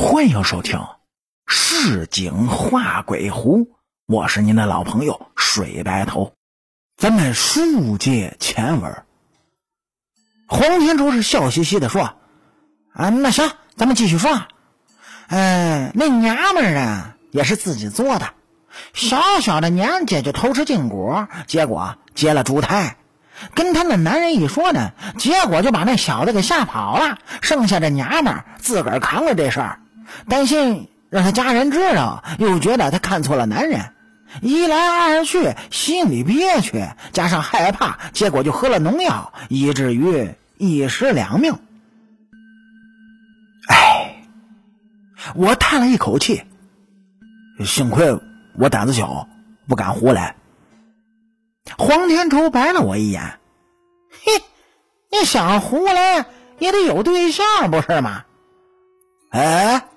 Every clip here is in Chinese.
欢迎收听《市井画鬼狐》，我是您的老朋友水白头。咱们书接前文，黄天竺是笑嘻嘻的说：“啊，那行，咱们继续说。嗯，那娘们儿啊，也是自己做的，小小的年纪就偷吃禁果，结果结了猪胎。跟他那男人一说呢，结果就把那小子给吓跑了，剩下的娘们儿自个儿扛了这事儿。”担心让他家人知道，又觉得他看错了男人，一来二去心里憋屈，加上害怕，结果就喝了农药，以至于一尸两命。哎，我叹了一口气，幸亏我胆子小，不敢胡来。黄天仇白了我一眼，嘿，你想胡来也得有对象，不是吗？哎。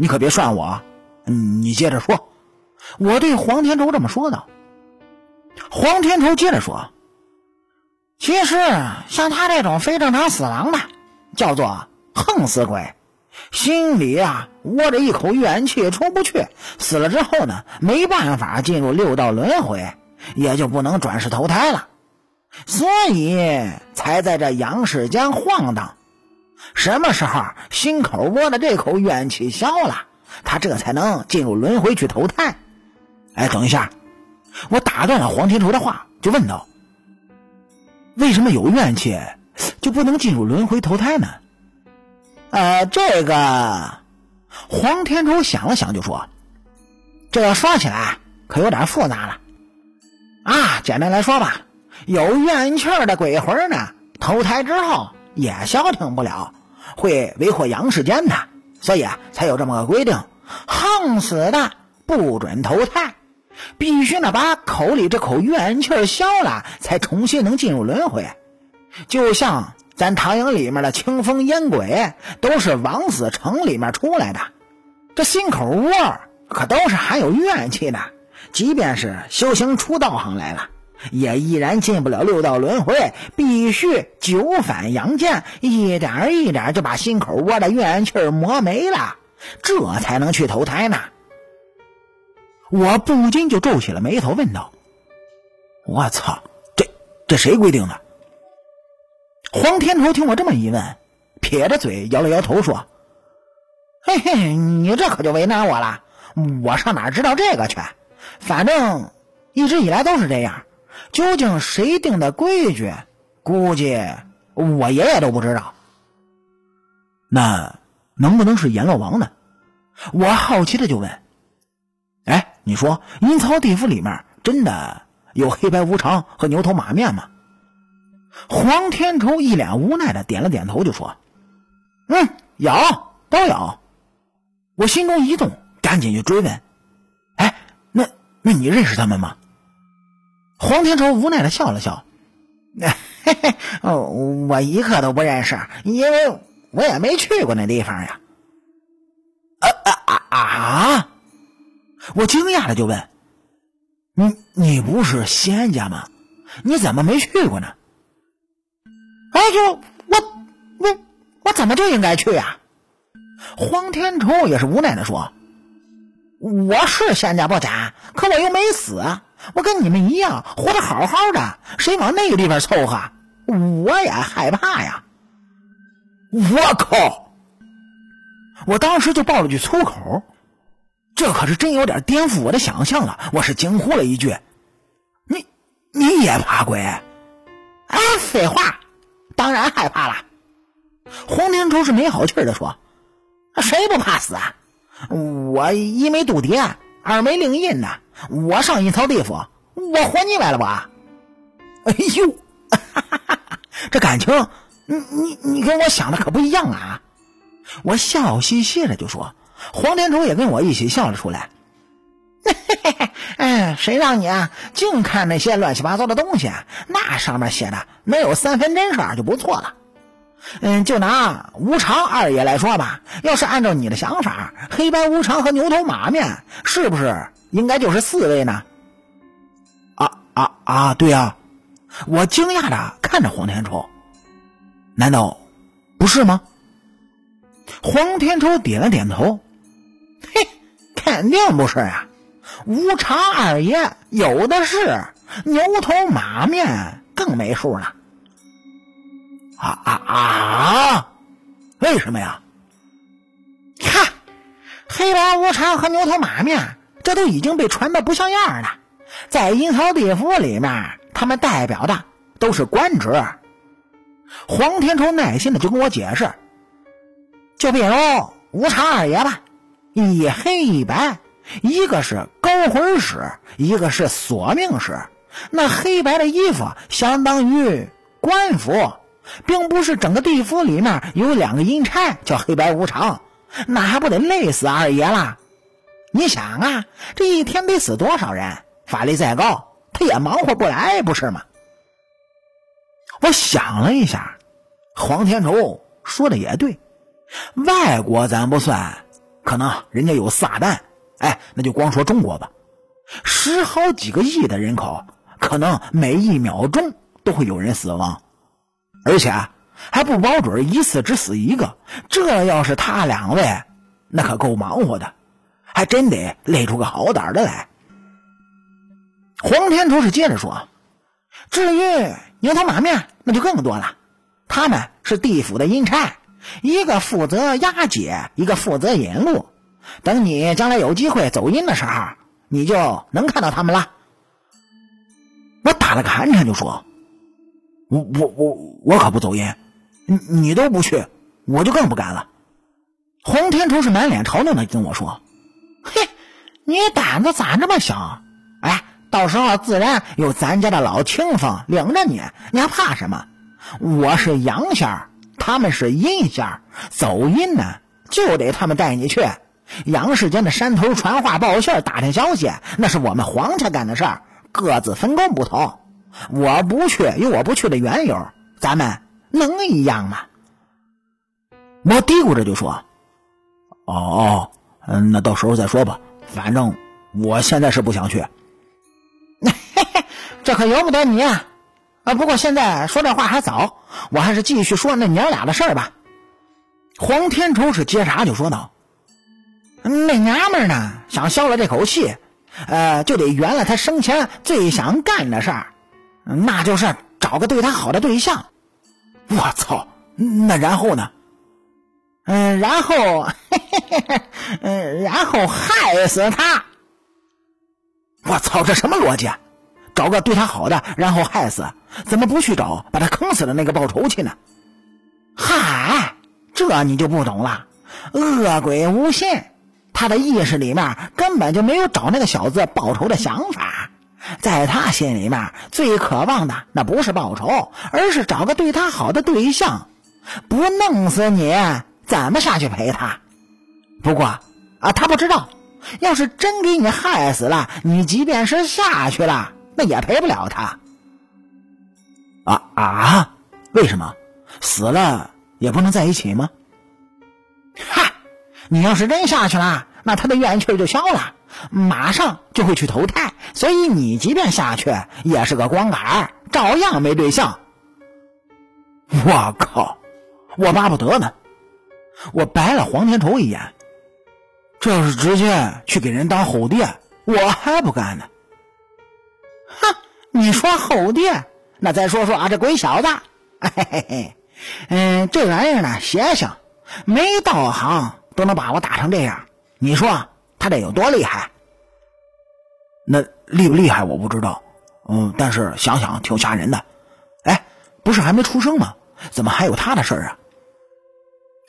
你可别涮我，你接着说。我对黄天仇这么说的。黄天仇接着说：“其实像他这种非正常死亡的，叫做横死鬼，心里啊窝着一口怨气出不去，死了之后呢，没办法进入六道轮回，也就不能转世投胎了，所以才在这阳世间晃荡。”什么时候心口窝的这口怨气消了，他这才能进入轮回去投胎。哎，等一下，我打断了黄天仇的话，就问道：“为什么有怨气就不能进入轮回投胎呢？”呃，这个黄天仇想了想，就说：“这要说起来可有点复杂了。啊，简单来说吧，有怨气的鬼魂呢，投胎之后。”也消停不了，会为祸阳世间的，所以啊，才有这么个规定：横死的不准投胎，必须呢把口里这口怨气消了，才重新能进入轮回。就像咱唐营里面的清风烟鬼，都是枉死城里面出来的，这心口窝可都是含有怨气的，即便是修行出道行来了。也依然进不了六道轮回，必须九返阳剑，一点一点就把心口窝的怨气磨没了，这才能去投胎呢。我不禁就皱起了眉头，问道：“我操，这这谁规定的？”黄天仇听我这么一问，撇着嘴摇了摇头说：“嘿嘿，你这可就为难我了，我上哪知道这个去？反正一直以来都是这样。”究竟谁定的规矩？估计我爷爷都不知道。那能不能是阎罗王呢？我好奇的就问：“哎，你说阴曹地府里面真的有黑白无常和牛头马面吗？”黄天仇一脸无奈的点了点头，就说：“嗯，有，都有。”我心中一动，赶紧就追问：“哎，那那你认识他们吗？”黄天仇无奈的笑了笑，嘿嘿，哦，我一个都不认识，因为我也没去过那地方呀。啊啊啊啊！我惊讶的就问：“你你不是仙家吗？你怎么没去过呢？”哎，就我我我怎么就应该去呀？黄天仇也是无奈的说：“我是仙家不假，可我又没死。”我跟你们一样活得好好的，谁往那个地方凑合？我也害怕呀！我靠！我当时就爆了句粗口，这可是真有点颠覆我的想象了！我是惊呼了一句：“你你也怕鬼？”哎，废话，当然害怕了。黄天仇是没好气的说：“谁不怕死啊？我一没渡劫，二没灵印呢。”我上阴曹地府，我活腻歪了吧？哎呦，这感情，你你你跟我想的可不一样啊！我笑嘻嘻的就说，黄天仇也跟我一起笑了出来。哎，谁让你啊，净看那些乱七八糟的东西？那上面写的能有三分真事儿就不错了。嗯，就拿无常二爷来说吧，要是按照你的想法，黑白无常和牛头马面是不是？应该就是四位呢。啊啊啊！对啊，我惊讶的看着黄天仇，难道不是吗？黄天仇点了点头，嘿肯定不是呀！无常二爷有的是，牛头马面更没数呢。啊啊啊！为什么呀？看，黑白无常和牛头马面，这都已经被传的不像样了。在阴曹地府里面，他们代表的都是官职。黄天仇耐心的就跟我解释，就比如无常二爷吧，一黑一白，一个是勾魂使，一个是索命使。那黑白的衣服相当于官服。并不是整个地府里面有两个阴差叫黑白无常，那还不得累死二爷了？你想啊，这一天得死多少人？法力再高，他也忙活不来，不是吗？我想了一下，黄天仇说的也对，外国咱不算，可能人家有撒旦，哎，那就光说中国吧，十好几个亿的人口，可能每一秒钟都会有人死亡。而且还不保准一次只死一个，这要是他两位，那可够忙活的，还真得累出个好胆的来。黄天仇是接着说：“至于牛头马面，那就更多了。他们是地府的阴差，一个负责押解，一个负责引路。等你将来有机会走阴的时候，你就能看到他们了。”我打了个寒颤，就说。我我我我可不走阴，你你都不去，我就更不敢了。黄天仇是满脸嘲弄的跟我说：“嘿，你胆子咋这么小？哎，到时候自然有咱家的老清风领着你，你还怕什么？我是阳仙，他们是阴仙，走阴呢就得他们带你去。阳世间的山头传话报信打听消息，那是我们皇家干的事儿，各自分工不同。”我不去，有我不去的缘由，咱们能一样吗？我嘀咕着就说：“哦哦，嗯，那到时候再说吧。反正我现在是不想去。这可由不得你啊！啊，不过现在说这话还早，我还是继续说那娘俩的事儿吧。”黄天仇是接茬就说道：“那娘们呢，想消了这口气，呃，就得圆了他生前最想干的事儿。”那就是找个对他好的对象，我操！那然后呢？嗯，然后，嘿嘿嘿嗯，然后害死他。我操，这什么逻辑？啊找个对他好的，然后害死，怎么不去找把他坑死的那个报仇去呢？嗨，这你就不懂了。恶鬼无心，他的意识里面根本就没有找那个小子报仇的想法。在他心里面，最渴望的那不是报仇，而是找个对他好的对象。不弄死你，怎么下去陪他？不过啊，他不知道，要是真给你害死了，你即便是下去了，那也陪不了他。啊啊！为什么死了也不能在一起吗？哈！你要是真下去了，那他的怨气就消了。马上就会去投胎，所以你即便下去也是个光杆，照样没对象。我靠，我巴不得呢！我白了黄天仇一眼，这要是直接去给人当后爹，我还不干呢。哼，你说后爹，那再说说啊，这鬼小子，嘿嘿嘿，嗯，这玩意儿呢，邪性，没道行都能把我打成这样，你说？他得有多厉害？那厉不厉害我不知道，嗯，但是想想挺吓人的。哎，不是还没出生吗？怎么还有他的事儿啊？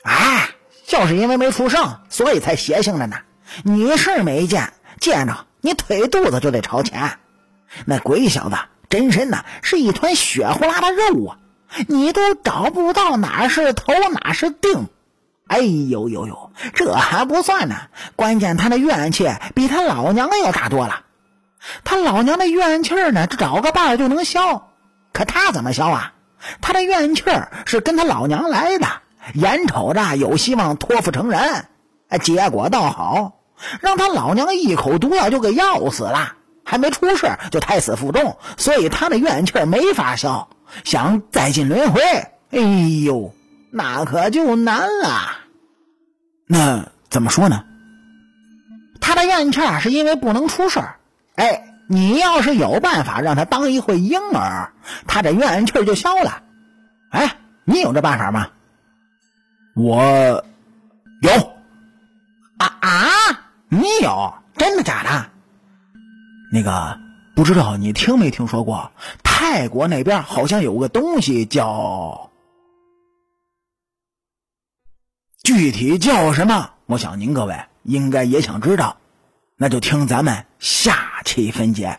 哎，就是因为没出生，所以才邪性的呢。你是没见，见着你腿肚子就得朝前。那鬼小子真身呢，是一团血呼啦的肉啊，你都找不到哪是头哪是腚。哎呦呦呦，这还不算呢，关键他的怨气比他老娘要大多了。他老娘的怨气呢，找个伴儿就能消，可他怎么消啊？他的怨气是跟他老娘来的，眼瞅着有希望托付成人，结果倒好，让他老娘一口毒药就给药死了，还没出事就胎死腹中，所以他的怨气没法消，想再进轮回，哎呦，那可就难了。那怎么说呢？他的他咽气儿是因为不能出事儿。哎，你要是有办法让他当一回婴儿，他这怨气儿就消了。哎，你有这办法吗？我有。啊啊！你有？真的假的？那个不知道你听没听说过，泰国那边好像有个东西叫……具体叫什么？我想您各位应该也想知道，那就听咱们下期分解。